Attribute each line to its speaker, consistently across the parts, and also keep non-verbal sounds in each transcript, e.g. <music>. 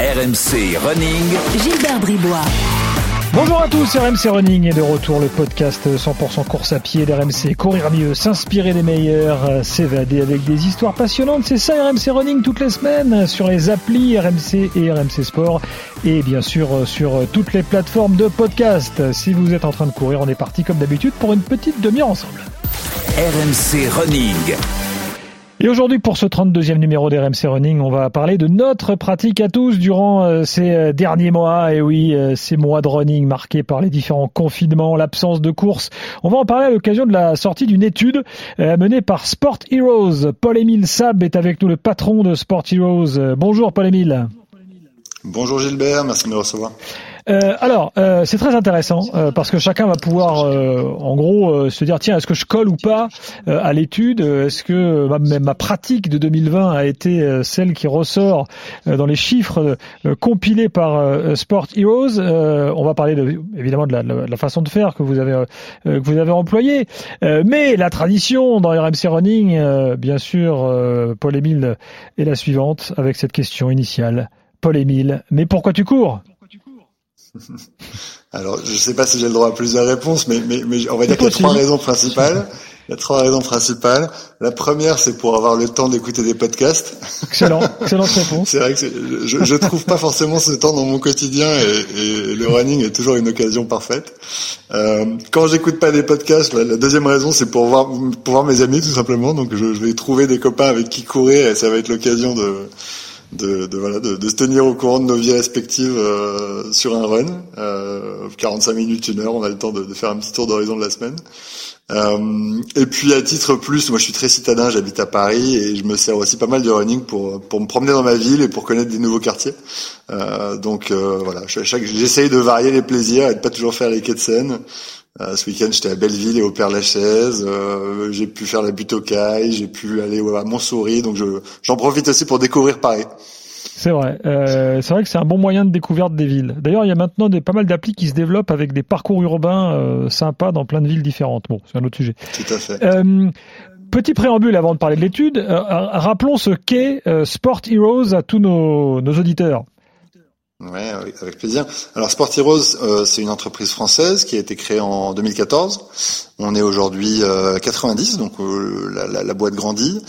Speaker 1: RMC Running.
Speaker 2: Gilbert Bribois.
Speaker 3: Bonjour à tous, RMC Running est de retour, le podcast 100% course à pied d'RMC. Courir mieux, s'inspirer des meilleurs, s'évader avec des histoires passionnantes. C'est ça RMC Running toutes les semaines sur les applis RMC et RMC Sport et bien sûr sur toutes les plateformes de podcast. Si vous êtes en train de courir, on est parti comme d'habitude pour une petite demi-heure ensemble.
Speaker 1: RMC Running.
Speaker 3: Et aujourd'hui, pour ce 32e numéro d'RMC Running, on va parler de notre pratique à tous durant euh, ces euh, derniers mois. Et oui, euh, ces mois de running marqués par les différents confinements, l'absence de course. On va en parler à l'occasion de la sortie d'une étude menée par Sport Heroes. Paul-Émile Sab est avec nous, le patron de Sport Heroes. Bonjour Paul-Émile.
Speaker 4: Bonjour Gilbert, merci de me recevoir.
Speaker 3: Euh, alors, euh, c'est très intéressant euh, parce que chacun va pouvoir, en gros, se dire tiens, est-ce que je colle ou pas à l'étude Est-ce que ma, ma, pratique de 2020 a été celle qui ressort dans les chiffres compilés par Sport Heroes On va parler de, évidemment de la, de la, façon de faire que vous avez que vous avez employée, mais la tradition dans RMC Running, bien sûr, Paul Émile est la suivante avec cette question initiale. Paul Émile, mais pourquoi tu cours? <laughs>
Speaker 4: Alors, je ne sais pas si j'ai le droit à plusieurs réponses, mais, mais, mais on va dire qu'il y a trois raisons principales. Il y a trois raisons principales. La première, c'est pour avoir le temps d'écouter des podcasts.
Speaker 3: Excellent, excellente réponse.
Speaker 4: c'est vrai que je, je trouve pas forcément ce temps dans mon quotidien et, et le running est toujours une occasion parfaite. Euh, quand j'écoute pas des podcasts, la, deuxième raison, c'est pour voir, pour voir mes amis tout simplement. Donc, je, je vais trouver des copains avec qui courir et ça va être l'occasion de de, de, voilà, de, de, se tenir au courant de nos vies respectives euh, sur un run. Euh, 45 minutes, une heure, on a le temps de, de faire un petit tour d'horizon de la semaine. Euh, et puis à titre plus, moi je suis très citadin, j'habite à Paris et je me sers aussi pas mal de running pour pour me promener dans ma ville et pour connaître des nouveaux quartiers. Euh, donc euh, voilà, j'essaye de varier les plaisirs et de pas toujours faire les quais de Seine. Euh, ce week-end, j'étais à Belleville et au Père-Lachaise. Euh, j'ai pu faire la butte aux cailles, j'ai pu aller à Montsouris. Donc, j'en profite aussi pour découvrir Paris.
Speaker 3: C'est vrai. Euh, c'est vrai que c'est un bon moyen de découverte des villes. D'ailleurs, il y a maintenant des, pas mal d'applis qui se développent avec des parcours urbains euh, sympas dans plein de villes différentes. Bon, c'est un autre sujet.
Speaker 4: Tout à fait.
Speaker 3: Euh, petit préambule avant de parler de l'étude. rappelons ce qu'est Sport Heroes à tous nos, nos auditeurs.
Speaker 4: Ouais, avec plaisir. Alors Sport Heroes, euh, c'est une entreprise française qui a été créée en 2014. On est aujourd'hui 90, euh, donc euh, la, boîte grandit.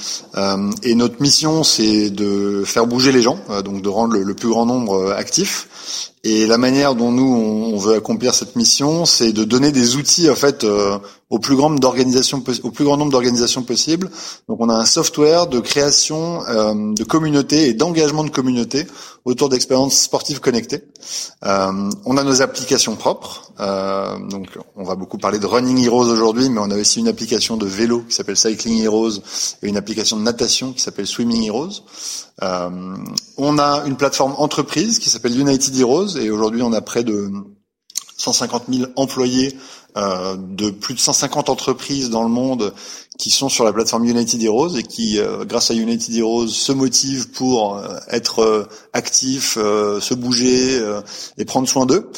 Speaker 4: et notre mission, c'est de faire bouger les gens, donc de rendre le, plus grand nombre actifs. Et la manière dont nous on veut accomplir cette mission, c'est de donner des outils en fait au plus grand d'organisations au plus grand nombre d'organisations possibles. Donc on a un software de création euh, de communautés et d'engagement de communautés autour d'expériences sportives connectées. Euh, on a nos applications propres. Euh, donc on va beaucoup parler de Running Heroes aujourd'hui, mais on a aussi une application de vélo qui s'appelle Cycling Heroes et une application de natation qui s'appelle Swimming Heroes. Euh, on a une plateforme entreprise qui s'appelle United Heroes et aujourd'hui on a près de 150 000 employés euh, de plus de 150 entreprises dans le monde qui sont sur la plateforme United Heroes et qui, euh, grâce à United Heroes, se motivent pour euh, être actifs, se bouger et prendre soin d'eux.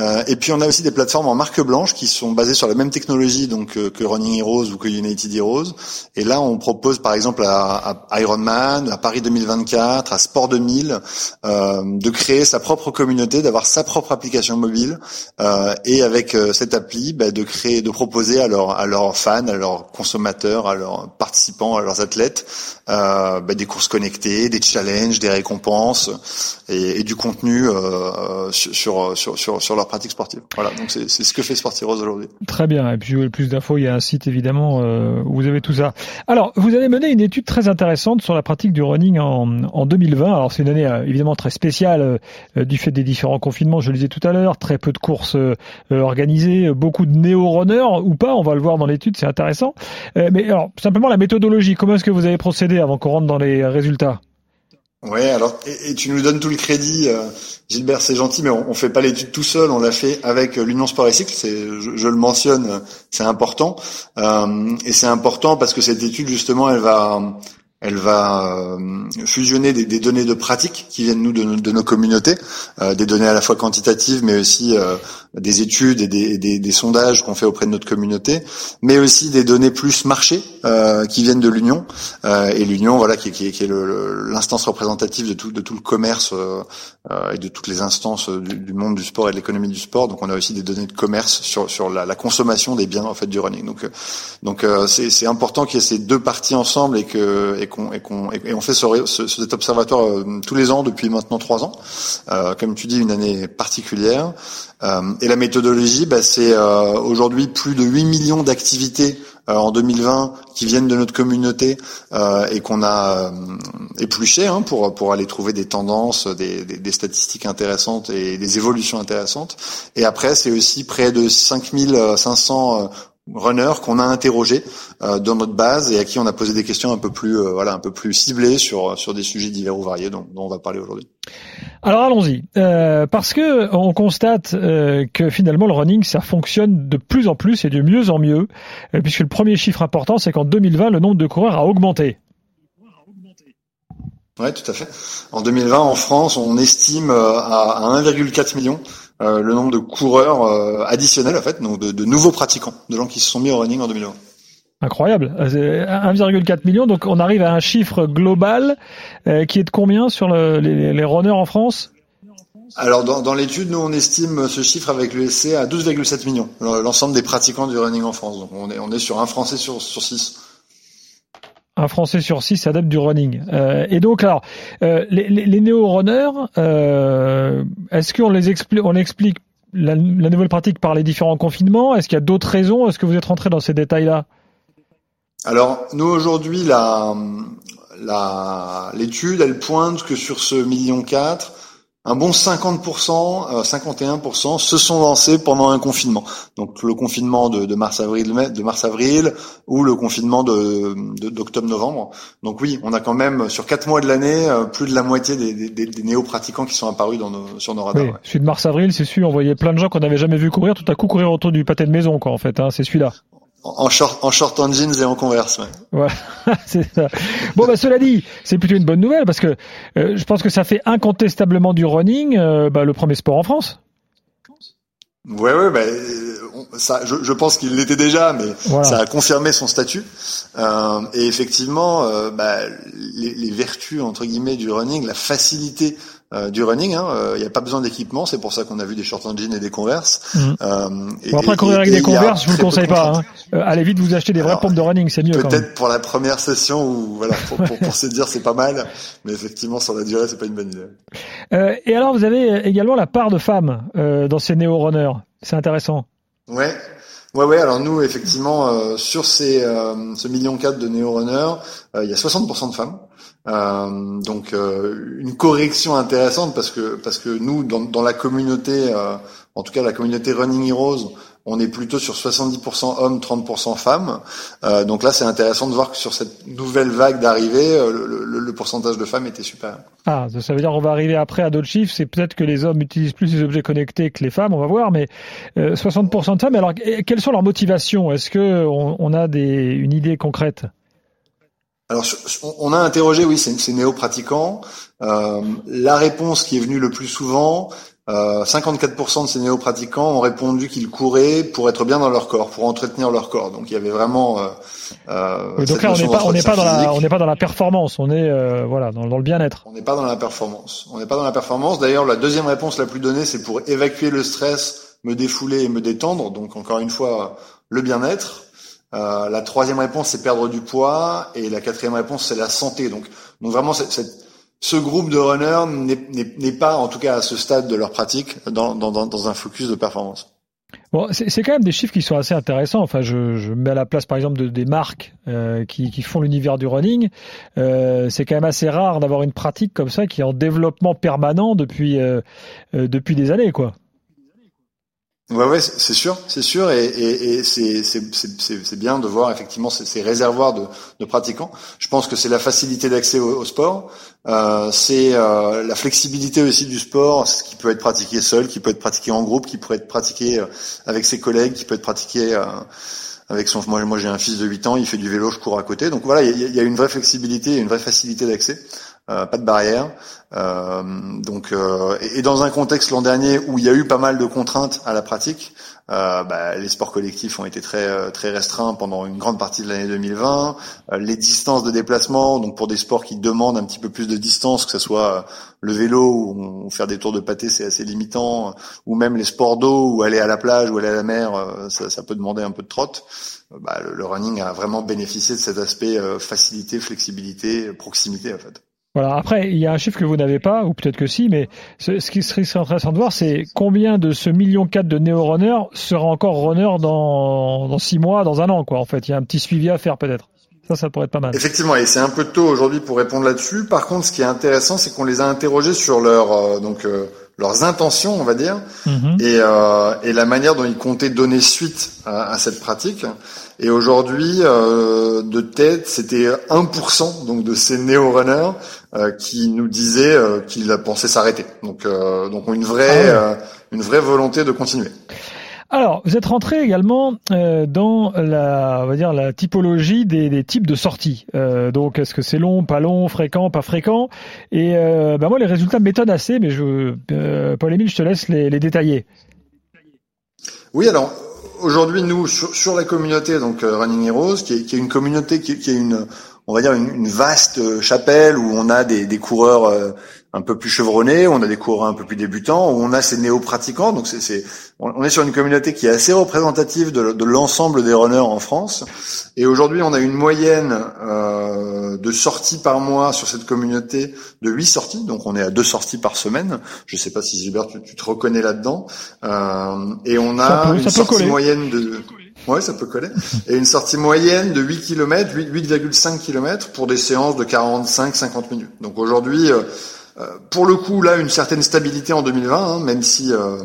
Speaker 4: Euh, et puis on a aussi des plateformes en marque blanche qui sont basées sur la même technologie donc euh, que Running Heroes ou que United Heroes. Et là on propose par exemple à, à Ironman, à Paris 2024, à Sport 2000 euh, de créer sa propre communauté, d'avoir sa propre application mobile euh, et avec euh, cette appli bah, de créer, de proposer à leurs fans, à leurs consommateurs, à leurs participants, à leurs athlètes bah, des courses connectées, des challenges, des récompenses et, du contenu sur, sur sur sur leur pratique sportive. Voilà, donc c'est ce que fait Sportirose aujourd'hui.
Speaker 3: Très bien. Et puis, plus d'infos, il y a un site évidemment euh, où vous avez tout ça. Alors, vous avez mené une étude très intéressante sur la pratique du running en, en 2020. Alors, c'est une année euh, évidemment très spéciale euh, du fait des différents confinements. Je le disais tout à l'heure, très peu de courses organisées, beaucoup de néo-runners ou pas. On va le voir dans l'étude, c'est intéressant. mais alors, simplement la méthodologie. Comment est-ce que vous avez procédé avant qu'on rentre dans les résultats?
Speaker 4: Ouais, alors et, tu nous donnes tout le crédit, euh, Gilbert, c'est gentil, mais on, on fait pas l'étude tout seul, on l'a fait avec euh, l'Union Sport et Cycle. Je, le mentionne, c'est important, euh, et c'est important parce que cette étude justement, elle va Elle va euh, fusionner des, données de pratique qui viennent nous de, nos communautés, euh, des données à la fois quantitatives, mais aussi euh, des études et des, des, des sondages qu'on fait auprès de notre communauté, mais aussi des données plus marché qui viennent de l'Union. et l'Union, voilà, qui, qui, qui est l'instance représentative de tout, de tout le commerce et de toutes les instances du, du, monde du sport et de l'économie du sport. Donc, on a aussi des données de commerce sur, sur la, la consommation des biens en fait du running. Donc, donc c'est important qu'il y ait ces deux parties ensemble et que et qu'on et qu'on et on fait ce, ce, cet observatoire euh, tous les ans depuis maintenant trois ans. Euh, comme tu dis, une année particulière. Euh, et la méthodologie, bah, c'est euh, aujourd'hui plus de 8 millions d'activités euh, en 2020 qui viennent de notre communauté et qu'on a épluché hein, pour pour aller trouver des tendances, des, des, des, statistiques intéressantes et des évolutions intéressantes. Et après, c'est aussi près de 5500 runners qu'on a interrogés euh, dans notre base et à qui on a posé des questions un peu plus euh, voilà un peu plus ciblées sur sur des sujets divers ou variés dont, dont on va parler aujourd'hui.
Speaker 3: Alors allons-y euh, parce que on constate euh, que finalement le running ça fonctionne de plus en plus et de mieux en mieux euh, puisque le premier chiffre important c'est qu'en 2020 le nombre de coureurs a augmenté.
Speaker 4: Oui, tout à fait. En 2020, en France, on estime à, à 1,4 million euh, le nombre de coureurs euh, additionnels en fait, donc de, de, nouveaux pratiquants, de gens qui se sont mis au running en 2020.
Speaker 3: Incroyable, 1,4 euh, million, donc on arrive à un chiffre global qui est de combien sur le, les, les, runners en France?
Speaker 4: Alors dans, dans l'étude, nous on estime ce chiffre avec l'ESC à 12,7 millions, l'ensemble des pratiquants du running en France. Donc on est, on est sur un Français sur, sur six
Speaker 3: un Français sur six adepte du running. Euh, et donc, alors, euh, les, néo-runners, euh, est-ce qu'on les explique, on explique la, nouvelle pratique par les différents confinements? Est-ce qu'il y a d'autres raisons? Est-ce que vous êtes rentré dans ces détails-là?
Speaker 4: Alors, nous aujourd'hui, l'étude, elle pointe que sur ce million quatre, un bon 50%, 51% euh, se sont lancés pendant un confinement. Donc le confinement de, mars-avril, de mars-avril ou le confinement de, d'octobre-novembre. Donc oui, on a quand même sur quatre mois de l'année euh, plus de la moitié des, des, néo-pratiquants qui sont apparus dans nos, sur nos radars. Oui,
Speaker 3: Celui de mars-avril, c'est celui on voyait plein de gens qu'on n'avait jamais vu courir, tout à coup courir autour du pâté de maison, quoi. En fait, hein, c'est celui-là.
Speaker 4: En short, en short en jeans et en converse.
Speaker 3: Ouais. <laughs> c'est ça. Bon, bah, cela dit, c'est plutôt une bonne nouvelle parce que euh, je pense que ça fait incontestablement du running euh, bah, le premier sport en France.
Speaker 4: Ouais, ouais, bah, ça, je, je pense qu'il l'était déjà, mais ça a confirmé son statut. Euh, et effectivement, euh, bah, les, les, vertus entre guillemets du running, la facilité euh, du running. Il hein, n'y a pas besoin d'équipement, c'est pour ça qu'on a vu des short jeans et des converses.
Speaker 3: Mmh. Euh, bon, après, courir avec des converses, je vous le conseille pas. Hein. Euh, allez vite vous acheter des vraies pompes de running, c'est mieux.
Speaker 4: Peut-être pour la première session ou voilà, pour, pour, pour <laughs> se dire c'est pas mal, mais effectivement sur la durée c'est pas une bonne idée.
Speaker 3: Euh, et alors vous avez également la part de femmes euh, dans ces néo-runners. C'est intéressant.
Speaker 4: Ouais. Ouais, ouais. Alors nous, effectivement, euh, sur ces ce million quatre de néo-runners, il y a 60% de femmes. Euh, donc euh, une correction intéressante parce que parce que nous dans, la communauté, euh, en tout cas la communauté Running Heroes, on est plutôt sur 70% hommes, 30% femmes. Donc là, c'est intéressant de voir que sur cette nouvelle vague d'arrivée, le, pourcentage de femmes était super.
Speaker 3: Ah, ça veut dire on va arriver après à d'autres chiffres. C'est peut-être que les hommes utilisent plus les objets connectés que les femmes, on va voir. Mais 60% de femmes. Alors, quelles sont leurs motivations? Est-ce que on, on a des, une idée concrète?
Speaker 4: Alors, on a interrogé, oui, ces, néo-pratiquants. Euh, la réponse qui est venue le plus souvent, euh, 54% de ces néo-pratiquants ont répondu qu'ils couraient pour être bien dans leur corps, pour entretenir leur corps. Donc, il y avait vraiment. Euh,
Speaker 3: euh donc là, on n'est pas, on n'est pas dans la, on n'est pas dans la performance, on est euh, voilà dans, dans le bien-être.
Speaker 4: On n'est pas dans la performance. On n'est pas dans la performance. D'ailleurs, la deuxième réponse la plus donnée, c'est pour évacuer le stress, me défouler et me détendre. Donc, encore une fois, le bien-être. Euh, la troisième réponse, c'est perdre du poids. Et la quatrième réponse, c'est la santé. Donc, donc vraiment, ce groupe de runners n'est pas, en tout cas à ce stade de leur pratique, dans, dans, dans un focus de performance.
Speaker 3: Bon, c'est quand même des chiffres qui sont assez intéressants. Enfin, je, je mets à la place, par exemple, de, des marques euh, qui, qui, font l'univers du running. Euh, c'est quand même assez rare d'avoir une pratique comme ça qui est en développement permanent depuis euh, euh depuis des années, quoi.
Speaker 4: Ouais, c'est sûr, c'est sûr, et, c'est bien de voir effectivement ces, réservoirs de, pratiquants. Je pense que c'est la facilité d'accès au, sport, euh, c'est euh, la flexibilité aussi du sport, ce qui peut être pratiqué seul, qui peut être pratiqué en groupe, qui peut être pratiqué euh, avec ses collègues, qui peut être pratiqué avec son. Moi, j'ai un fils de 8 ans, il fait du vélo, je cours à côté. Donc voilà, il y a, y a, une vraie flexibilité, une vraie facilité d'accès. Euh, pas de barrière. Euh, donc, euh, et, dans un contexte l'an dernier où il y a eu pas mal de contraintes à la pratique, bah, les sports collectifs ont été très très restreints pendant une grande partie de l'année 2020. les distances de déplacement, donc pour des sports qui demandent un petit peu plus de distance, que ce soit le vélo ou, faire des tours de pâté, c'est assez limitant, ou même les sports d'eau, ou aller à la plage ou aller à la mer, ça, peut demander un peu de trotte. Bah, le, le, running a vraiment bénéficié de cet aspect facilité, flexibilité, proximité en fait.
Speaker 3: Voilà. Après, il y a un chiffre que vous n'avez pas, ou peut-être que si, mais ce, ce qui serait intéressant de voir, c'est combien de ce million quatre de néo-runners sera encore runner dans, dans six mois, dans un an, quoi. En fait, il y a un petit suivi à faire, peut-être. Ça, ça pourrait être pas mal.
Speaker 4: Effectivement, et c'est un peu tôt aujourd'hui pour répondre là-dessus. Par contre, ce qui est intéressant, c'est qu'on les a interrogés sur leur euh, donc euh, leurs intentions, on va dire, mhm. et, euh, et, la manière dont ils comptaient donner suite à, à cette pratique. Et aujourd'hui, euh, de tête, c'était 1% donc de ces néo-runners euh, qui nous disaient euh, qu'ils pensaient s'arrêter. Donc, euh, donc une vraie, ah une vraie volonté de continuer.
Speaker 3: Alors, vous êtes rentré également dans la, on va dire la typologie des, des types de sorties. donc, est-ce que c'est long, pas long, fréquent, pas fréquent? Et ben moi, les résultats m'étonnent assez, mais je, Paul-Émile, je te laisse les, les détailler.
Speaker 4: Oui, alors aujourd'hui, nous, sur, sur, la communauté, donc euh, Running Heroes, qui est, une communauté qui, qui est une, on va dire une, vaste euh, chapelle où on a des, des coureurs euh, un peu plus chevronnés, on a des coureurs un peu plus débutants, on a ces néo-pratiquants. Donc c'est, c'est, on est sur une communauté qui est assez représentative de, de l'ensemble des runners en France. Et aujourd'hui, on a une moyenne euh, de sorties par mois sur cette communauté de 8 sorties. Donc on est à deux sorties par semaine. Je sais pas si Gilbert, tu, tu te reconnais là-dedans. Euh, et on a une sortie moyenne de Ouais, ça peut coller. Et une sortie moyenne de 8 km, 8,5 km pour des séances de 45-50 minutes. Donc aujourd'hui, euh, pour le coup, là, une certaine stabilité en 2020, hein, même si euh,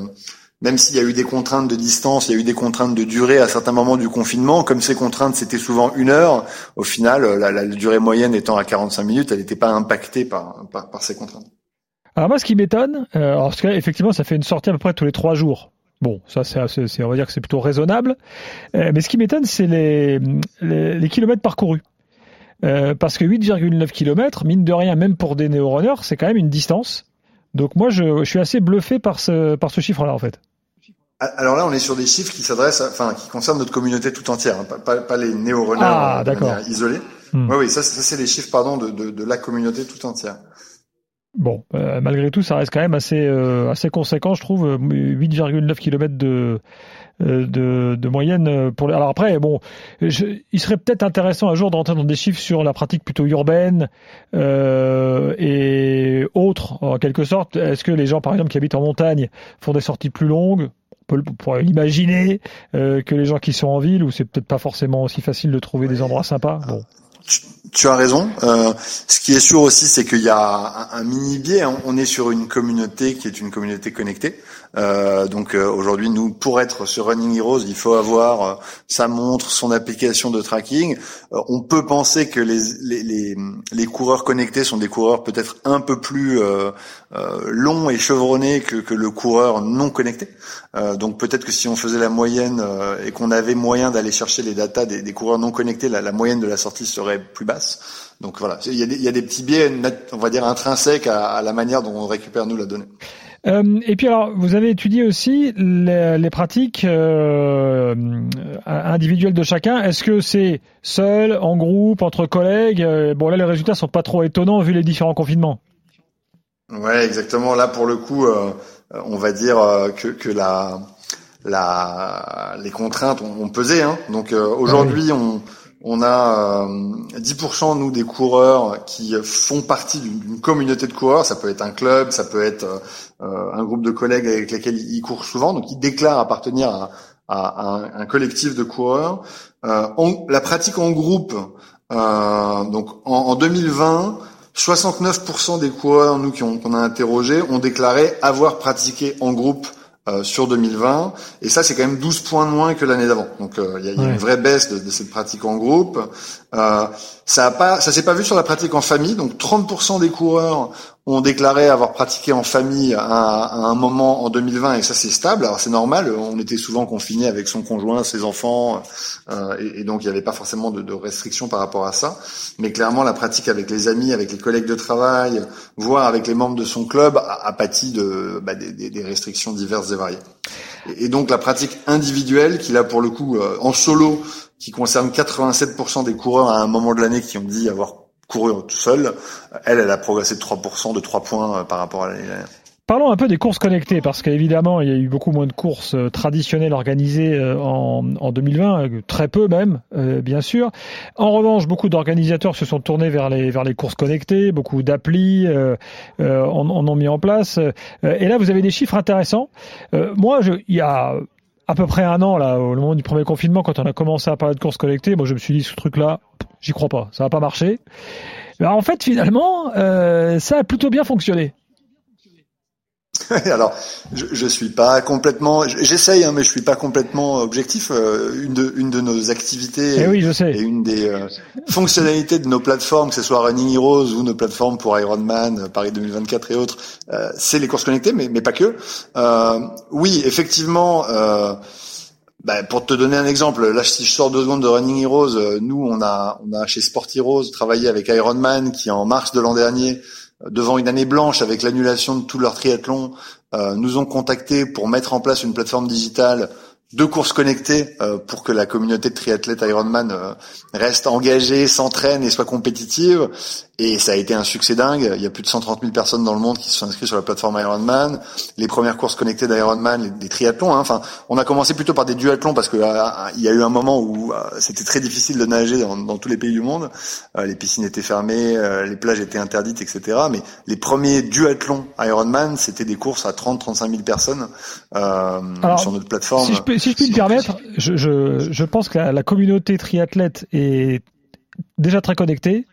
Speaker 4: même s'il y a eu des contraintes de distance, il y a eu des contraintes de durée à certains moments du confinement. Comme ces contraintes, c'était souvent une heure. Au final, la, la, durée moyenne étant à 45 minutes, elle n'était pas impactée par, par, ces contraintes.
Speaker 3: Alors moi, ce qui m'étonne, euh, parce effectivement, ça fait une sortie à peu près tous les trois jours. Bon, ça, c'est, on va dire que c'est plutôt raisonnable. Euh, mais ce qui m'étonne, c'est les, les kilomètres parcourus. Euh, parce que 8,9 km, mine de rien, même pour des néo-runners, c'est quand même une distance. Donc moi, je, je, suis assez bluffé par ce, par ce chiffre-là, en fait.
Speaker 4: Alors là, on est sur des chiffres qui s'adressent, enfin, qui concernent notre communauté tout entière, hein, pas, pas, les néo-runners ah, euh, isolés. Hmm. Oui, oui, ça, ça c'est les chiffres, pardon, de, de, de, la communauté tout entière.
Speaker 3: Bon, euh, malgré tout, ça reste quand même assez, euh, assez conséquent, je trouve. 8,9 km de, de, de, moyenne pour alors après bon je, il serait peut-être intéressant un jour d'entrer dans des chiffres sur la pratique plutôt urbaine euh, et autres en quelque sorte est-ce que les gens par exemple qui habitent en montagne font des sorties plus longues? On peut, l'imaginer euh, que les gens qui sont en ville où c'est peut-être pas forcément aussi facile de trouver des endroits sympas? Bon
Speaker 4: tu, as raison. Euh, ce qui est sûr aussi, c'est qu'il y a un, un mini biais. Hein. On est sur une communauté qui est une communauté connectée. Euh, donc euh, aujourd'hui, nous, pour être sur Running Heroes, il faut avoir euh, sa montre, son application de tracking. Euh, on peut penser que les, les, les, les, coureurs connectés sont des coureurs peut-être un peu plus longs et chevronnés que, que, le coureur non connecté. donc peut-être que si on faisait la moyenne et qu'on avait moyen d'aller chercher les datas des, des coureurs non connectés, la, la, moyenne de la sortie serait plus basse. Donc voilà, il y a des, il y a des petits biais, on va dire intrinsèques à, à la manière dont on récupère nous la donnée.
Speaker 3: Euh, et puis alors, vous avez étudié aussi les, les pratiques euh, individuelles de chacun. Est-ce que c'est seul, en groupe, entre collègues? Euh, Bon là, les résultats sont pas trop étonnants vu les différents confinements.
Speaker 4: Ouais, exactement. Là, pour le coup, euh, on va dire euh, que, que la, la, les contraintes ont, ont pesé. Hein. Donc aujourd'hui, ah on on a 10% euh, nous des coureurs qui font partie d'une communauté de coureurs. Ça peut être un club, ça peut être euh, un groupe de collègues avec lesquels ils courent souvent. Donc ils déclarent appartenir à, un, collectif de coureurs. Euh, la pratique en groupe, donc en, 2020, 69% des coureurs nous qu'on a interrogés ont déclaré avoir pratiqué en groupe euh, sur 2020. Et ça, c'est quand même 12 points de moins que l'année d'avant. Donc, euh, il y, a, y a une vraie baisse de, de, cette pratique en groupe. Euh, ça a pas, ça s'est pas vu sur la pratique en famille. Donc 30% des coureurs ont déclaré avoir pratiqué en famille à, un moment en 2020 et ça c'est stable. Alors c'est normal, on était souvent confiné avec son conjoint, ses enfants, euh, et, donc il n'y avait pas forcément de, restrictions par rapport à ça. Mais clairement la pratique avec les amis, avec les collègues de travail, voire avec les membres de son club, a, pâti de bah, des, restrictions diverses et variées. Et, donc la pratique individuelle, qui là pour le coup euh, en solo qui concerne 87% des coureurs à un moment de l'année qui ont dit avoir couru seul. Elle, elle a progressé de 3%, de 3 points euh, par rapport à l'année dernière.
Speaker 3: Parlons un peu des courses connectées, parce qu'évidemment, il y a eu beaucoup moins de courses euh, traditionnelles organisées euh, en, en 2020, très peu même, bien sûr. En revanche, beaucoup d'organisateurs se sont tournés vers les, vers les courses connectées, beaucoup d'applis euh, en, en, ont mis en place. et là, vous avez des chiffres intéressants. moi, il y a à peu près un an, là, au moment du premier confinement, quand on a commencé à parler de courses collectées, moi je me suis dit ce truc-là, j'y crois pas, ça va pas marcher. Mais en fait, finalement, euh, ça a plutôt bien fonctionné. <laughs>
Speaker 4: Alors, je, je suis pas complètement, j'essaye, hein, mais je suis pas complètement objectif. Euh, une de une de nos activités
Speaker 3: eh oui, je sais.
Speaker 4: et une des euh, fonctionnalités de nos plateformes, que ce soit Running Heroes ou nos plateformes pour Ironman, Paris 2024 et autres, euh, c'est les courses connectées, mais mais pas que. oui, effectivement. Bah, pour te donner un exemple, là si je sors deux secondes de Running Heroes, nous on a on a chez Sport Heroes travaillé avec Ironman qui en mars de l'an dernier devant une année blanche avec l'annulation de tout leur triathlon, euh, nous ont contactés pour mettre en place une plateforme digitale de courses connectées euh, pour que la communauté de triathlètes Ironman euh, reste engagée, s'entraîne et soit compétitive. Et ça a été un succès dingue. Il y a plus de 130 000 personnes dans le monde qui se sont inscrites sur la plateforme Ironman. Les premières courses connectées d'Ironman, des triathlons. Hein. Enfin, on a commencé plutôt par des duathlons parce que euh, il y a eu un moment où c'était très difficile de nager dans, tous les pays du monde. les piscines étaient fermées, les plages étaient interdites, etc. Mais les premiers duathlons Ironman, c'était des courses à 30-35 000 personnes sur notre plateforme
Speaker 3: si je puis me permettre, je, je, je pense que la, la, communauté triathlète est déjà très connectée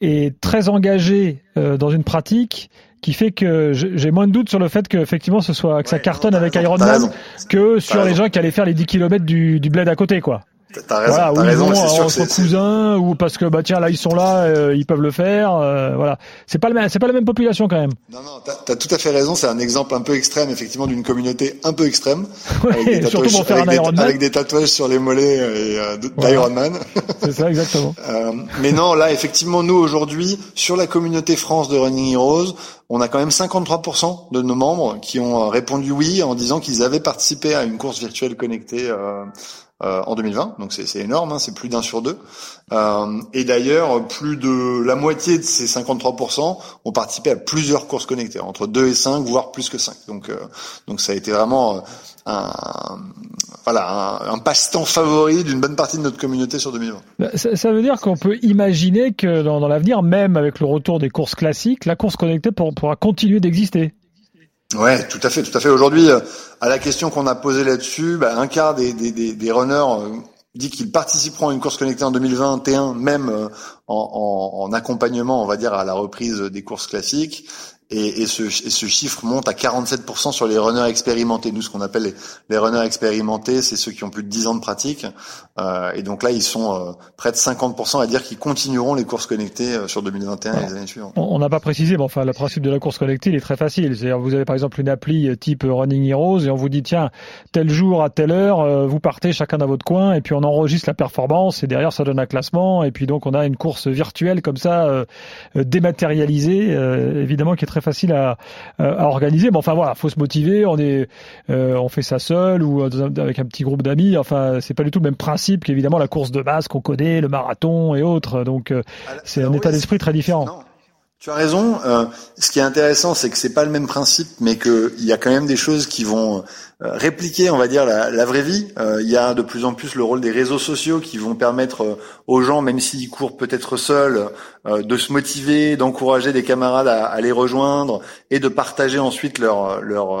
Speaker 3: et très engagée euh, dans une pratique qui fait que j'ai moins de doutes sur le fait que effectivement ce soit que ça cartonne avec Ironman que sur les gens qui allaient faire les 10 km du, du bled à côté quoi.
Speaker 4: T'as raison, voilà, raison.
Speaker 3: c'est sûr entre cousins ou parce que bah tiens là ils sont là, euh, ils peuvent le faire. Euh, voilà, c'est pas le même, c'est pas la même population quand même.
Speaker 4: Non non, t'as as tout à fait raison. C'est un exemple un peu extrême effectivement d'une communauté un peu extrême <laughs>
Speaker 3: ouais, avec, des tatouages, surtout
Speaker 4: avec,
Speaker 3: des,
Speaker 4: avec, des, tatouages sur les mollets et, euh, d'Ironman. <laughs>
Speaker 3: c'est ça exactement.
Speaker 4: euh, mais non là effectivement nous aujourd'hui sur la communauté France de Running Heroes, on a quand même 53% de nos membres qui ont répondu oui en disant qu'ils avaient participé à une course virtuelle connectée. Euh, euh, en 2020, donc c'est énorme, hein, c'est plus d'un sur deux. Euh, et d'ailleurs, plus de la moitié de ces 53% ont participé à plusieurs courses connectées, entre 2 et 5, voire plus que 5. Donc, euh, donc ça a été vraiment euh, un, voilà, un, passe-temps favori d'une bonne partie de notre communauté sur 2020.
Speaker 3: Bah, ça, ça veut dire qu'on peut imaginer que dans, dans l'avenir, même avec le retour des courses classiques, la course connectée pourra continuer d'exister.
Speaker 4: Ouais, tout à fait, tout à fait. Aujourd'hui, euh, à la question qu'on a posée là-dessus, bah, un quart des, des, des, runners euh, dit qu'ils participeront à une course connectée en 2021, même euh, en, en, accompagnement, on va dire, à la reprise des courses classiques. Et, et, ce, et, ce, chiffre monte à 47% sur les runners expérimentés. Nous, ce qu'on appelle les, runners expérimentés, c'est ceux qui ont plus de 10 ans de pratique. Euh, et donc là, ils sont euh, près de 50% à dire qu'ils continueront les courses connectées euh, sur 2021 et les années suivantes.
Speaker 3: On n'a pas précisé, mais enfin, le principe de la course connectée, il est très facile. C'est-à-dire, vous avez par exemple une appli euh, type Running Heroes et on vous dit, tiens, tel jour à telle heure, vous partez chacun dans votre coin et puis on enregistre la performance et derrière, ça donne un classement. Et puis donc, on a une course virtuelle comme ça, euh, dématérialisée, évidemment, qui est très facile à, à, organiser. Mais enfin voilà, faut se motiver. On est, euh, on fait ça seul ou avec un petit groupe d'amis. Enfin, c'est pas du tout le même principe qu'évidemment la course de base qu'on connaît, le marathon et autres. Donc euh, c'est un état d'esprit très différent. Non.
Speaker 4: Tu as raison. Euh, ce qui est intéressant, c'est que c'est pas le même principe, mais qu'il y a quand même des choses qui vont euh, répliquer, on va dire, la, la vraie vie. Euh, il y a de plus en plus le rôle des réseaux sociaux qui vont permettre euh, aux gens, même s'ils courent peut-être seuls, euh, de se motiver, d'encourager des camarades à, à, les rejoindre et de partager ensuite leur leur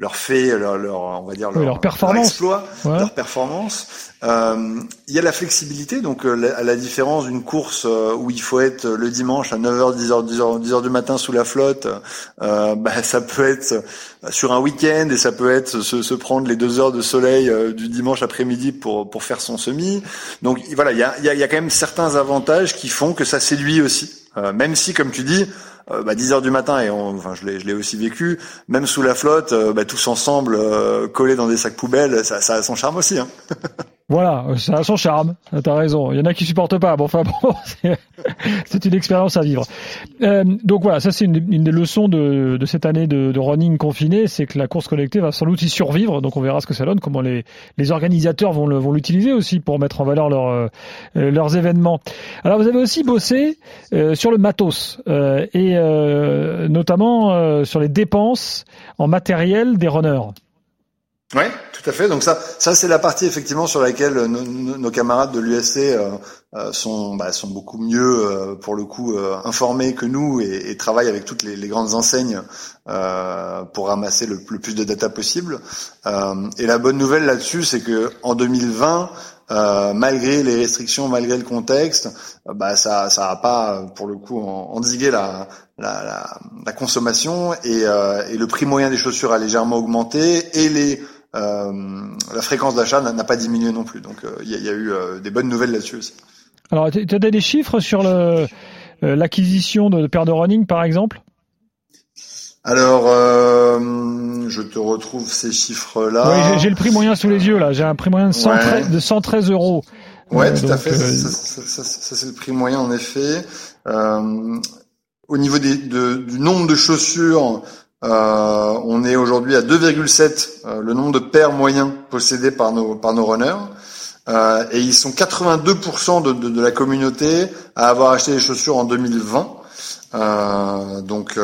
Speaker 4: leur fait, leur, leur on va dire leur,
Speaker 3: leur performance,
Speaker 4: exploit, leur performance. Euh, il y a la flexibilité, donc euh, à la différence d'une course euh, où il faut être le dimanche à 9h, 10h, 10h, 10h du matin sous la flotte, euh, <laughs> bah, ça peut être sur un week-end et ça peut être se, se prendre les deux heures de soleil du dimanche après-midi pour pour faire son semi. Donc voilà, il y a, y, a, y a quand même certains avantages qui font que ça séduit aussi, même si comme tu dis euh, bah, 10 heures du matin et on, enfin je l'ai je l'ai aussi vécu même sous la flotte euh, bah, tous ensemble euh, collés dans des sacs poubelles ça, ça a son charme aussi hein. <laughs>
Speaker 3: Voilà, ça a son charme. T'as raison. Il y en a qui supportent pas. Bon, enfin bon, <laughs> c'est une expérience à vivre. Euh, donc voilà, ça c'est une, des leçons de, cette année de, running confiné, c'est que la course connectée va sans doute y survivre. Donc on verra ce que ça donne, comment les, organisateurs vont l'utiliser aussi pour mettre en valeur leur, euh, leurs événements. Alors vous avez aussi bossé euh, sur le matos et notamment sur les dépenses en matériel des runners.
Speaker 4: Oui, tout à fait. Donc ça, ça c'est la partie effectivement sur laquelle nos, nos camarades de l'USC euh, euh, sont, bah, sont beaucoup mieux euh, pour le coup informés que nous et, et travaillent avec toutes les, grandes enseignes pour ramasser le, plus de data possible. et la bonne nouvelle là-dessus, c'est que en 2020, euh, malgré les restrictions, malgré le contexte, bah ça ça pas pour le coup endigué la la, consommation et, euh, et, le prix moyen des chaussures a légèrement augmenté et les euh, la fréquence d'achat n'a pas diminué non plus. Donc euh, il y, y, a eu euh, des bonnes nouvelles là-dessus aussi.
Speaker 3: Alors tu as des chiffres sur l'acquisition de paires de running par exemple?
Speaker 4: Alors, euh, je te retrouve ces chiffres-là.
Speaker 3: Oui, j'ai le prix moyen sous les yeux là. J'ai un prix moyen de 113, ouais. de 113 euros.
Speaker 4: Ouais, tout à fait. Ça, ça, ça, c'est le prix moyen en effet. Euh, au niveau des, de, du nombre de chaussures, euh, on est aujourd'hui à 2,7 euh, le nombre de paires moyens possédés par nos par nos runners. Euh, et ils sont 82% de, de, de, la communauté à avoir acheté des chaussures en 2020. Euh, donc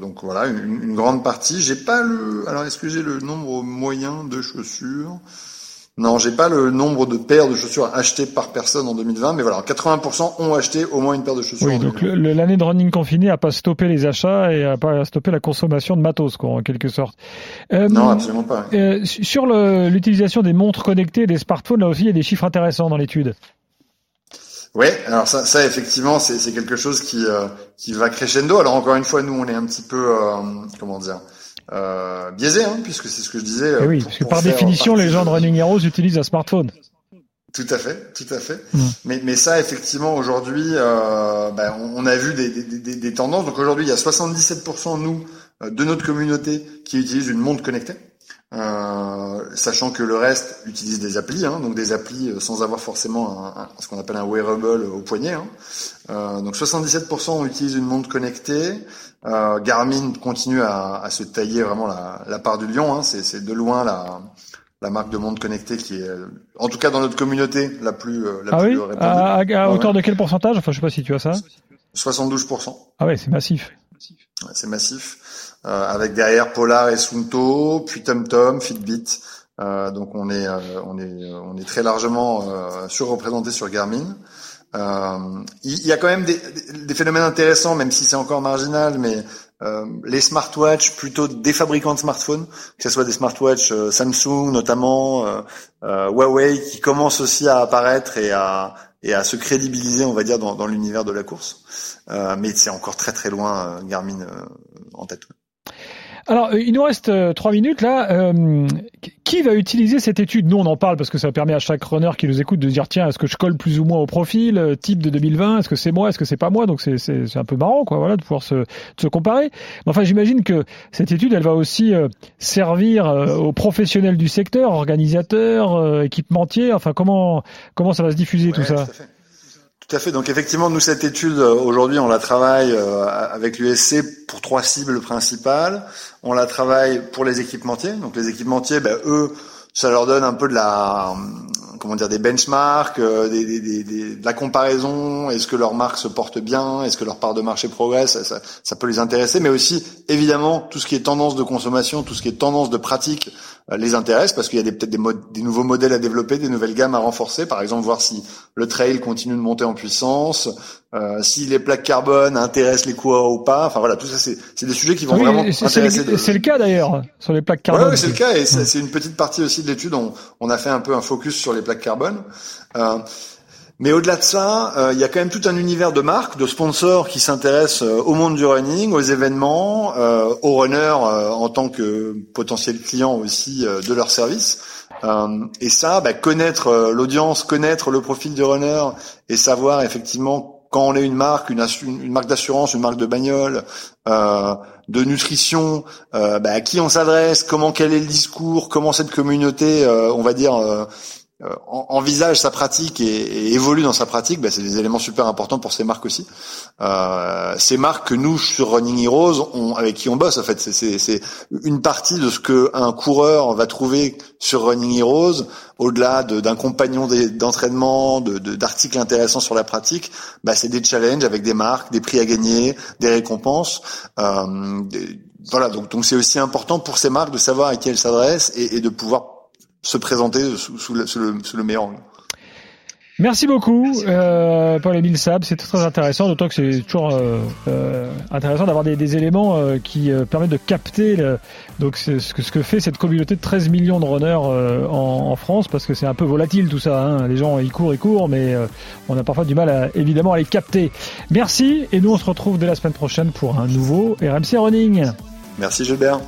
Speaker 4: donc voilà une, grande partie. J'ai pas le alors est-ce le nombre moyen de chaussures non, j'ai pas le nombre de paires de chaussures achetées par personne en 2020, mais voilà, 80% ont acheté au moins une paire de chaussures.
Speaker 3: Oui, donc l'année de running confiné a pas stoppé les achats et a pas stoppé la consommation de matos, quoi, en quelque sorte.
Speaker 4: Euh, non, absolument pas.
Speaker 3: Euh, sur l'utilisation des montres connectées, des smartphones, là aussi, il y a des chiffres intéressants dans l'étude.
Speaker 4: Oui, alors ça, ça effectivement, c'est quelque chose qui euh, qui va crescendo. Alors encore une fois, nous, on est un petit peu, comment dire euh, biaisé, hein, puisque c'est ce que je disais.
Speaker 3: Eh oui, parce que par définition, les gens de Running Heroes utilisent un smartphone.
Speaker 4: Tout à fait, tout à fait. Mmh. Mais, mais ça, effectivement, aujourd'hui, euh, ben, on a vu des, des, des, des tendances. Donc aujourd'hui, il y a 77% nous euh, de notre communauté qui utilisent une montre connectée. Euh, sachant que le reste utilise des applis, hein, donc des applis euh, sans avoir forcément un, un, ce qu'on appelle un wearable au poignet. Hein. Euh, donc 77% utilisent une montre connectée. Euh, Garmin continue à, à, se tailler vraiment la, la part du lion. Hein. C'est de loin la, la marque de montre connectée qui est, en tout cas dans notre communauté, la plus, la
Speaker 3: ah
Speaker 4: plus
Speaker 3: oui à, à, à, hauteur de quel pourcentage? Enfin, je sais pas si tu as ça.
Speaker 4: 72%.
Speaker 3: Ah ouais, c'est massif.
Speaker 4: Ouais, c'est massif. Euh, avec derrière Polar et Sunto, puis TomTom, Fitbit. Euh, donc on est, euh, on est, on est très largement surreprésenté sur Garmin. Euh, il y a quand même des, des, phénomènes intéressants, même si c'est encore marginal, mais euh, les smartwatches plutôt des fabricants de smartphones, que ce soit des smartwatches euh, Samsung notamment, Huawei, qui commencent aussi à apparaître et à, et à se crédibiliser, on va dire, dans, dans l'univers de la course. mais c'est encore très très loin Garmin en tête.
Speaker 3: Alors, euh, il nous reste euh, trois minutes là. Euh, qui va utiliser cette étude? Nous, on en parle parce que ça permet à chaque runner qui nous écoute de dire tiens, est-ce que je colle plus ou moins au profil euh, type de 2020 Est-ce que c'est moi? Est-ce que c'est pas moi? Donc c'est un peu marrant, quoi, voilà, de pouvoir se, de se comparer. Mais enfin, j'imagine que cette étude, elle va aussi servir aux professionnels du secteur, organisateurs, équipementiers. Enfin, comment comment ça va se diffuser
Speaker 4: ouais,
Speaker 3: tout ça
Speaker 4: tout à fait. Donc effectivement, nous cette étude aujourd'hui, on la travaille euh, avec l'USC pour trois cibles principales. On la travaille pour les équipementiers. Donc les équipementiers, ben, eux, ça leur donne un peu de la comment dire des benchmarks, euh, des, des, des, de la comparaison. Est-ce que leur marque se porte bien? Est-ce que leur part de marché progresse? Ça, ça, ça, peut les intéresser, mais aussi évidemment tout ce qui est tendance de consommation, tout ce qui est tendance de pratique les intéresse parce qu'il y a peut-être des, des, nouveaux modèles à développer, des nouvelles gammes à renforcer. Par exemple, voir si le trail continue de monter en puissance, euh, si les plaques carbone intéressent les coureurs ou pas. Enfin voilà, tout ça, c'est des sujets qui vont vraiment intéresser.
Speaker 3: C'est le cas d'ailleurs sur les plaques carbone.
Speaker 4: Oui, c'est le cas et c'est une petite partie aussi de l'étude. On, a fait un peu un focus sur les plaques carbone. Euh, mais au-delà de ça, euh, il y a quand même tout un univers de marques, de sponsors qui s'intéressent euh, au monde du running, aux événements, aux runners en tant que potentiel client aussi de leur service. et ça, bah, connaître l'audience, connaître le profil du runner et savoir effectivement quand on est une marque, une, marque d'assurance, une marque de bagnole, de nutrition, bah, à qui on s'adresse, comment quel est le discours, comment cette communauté, on va dire euh, envisage sa pratique et, évolue dans sa pratique, bah, c'est des éléments super importants pour ces marques aussi. Euh, ces marques que nous sur Running Heroes, on, avec qui on bosse, en fait, c'est une partie de ce que un coureur va trouver sur Running Heroes, au-delà d'un compagnon d'entraînement, d'articles de, intéressants sur la pratique, bah, c'est des challenges avec des marques, des prix à gagner, des récompenses. Euh, voilà, donc donc c'est aussi important pour ces marques de savoir à qui elles s'adressent et, et de pouvoir se présenter sous, sous, le, sous, le, meilleur angle.
Speaker 3: Merci beaucoup, euh, Paul-Émile Sab. C'est très intéressant, d'autant que c'est toujours euh, euh, intéressant d'avoir des, des, éléments euh, qui euh, permettent de capter le, donc ce que, ce que fait cette communauté de 13 millions de runners euh, en, en, France, parce que c'est un peu volatile tout ça. Hein. Les gens ils courent, ils courent, mais on a parfois du mal à, évidemment à les capter. Merci, et nous on se retrouve dès la semaine prochaine pour un nouveau RMC Running.
Speaker 4: Merci Gilbert.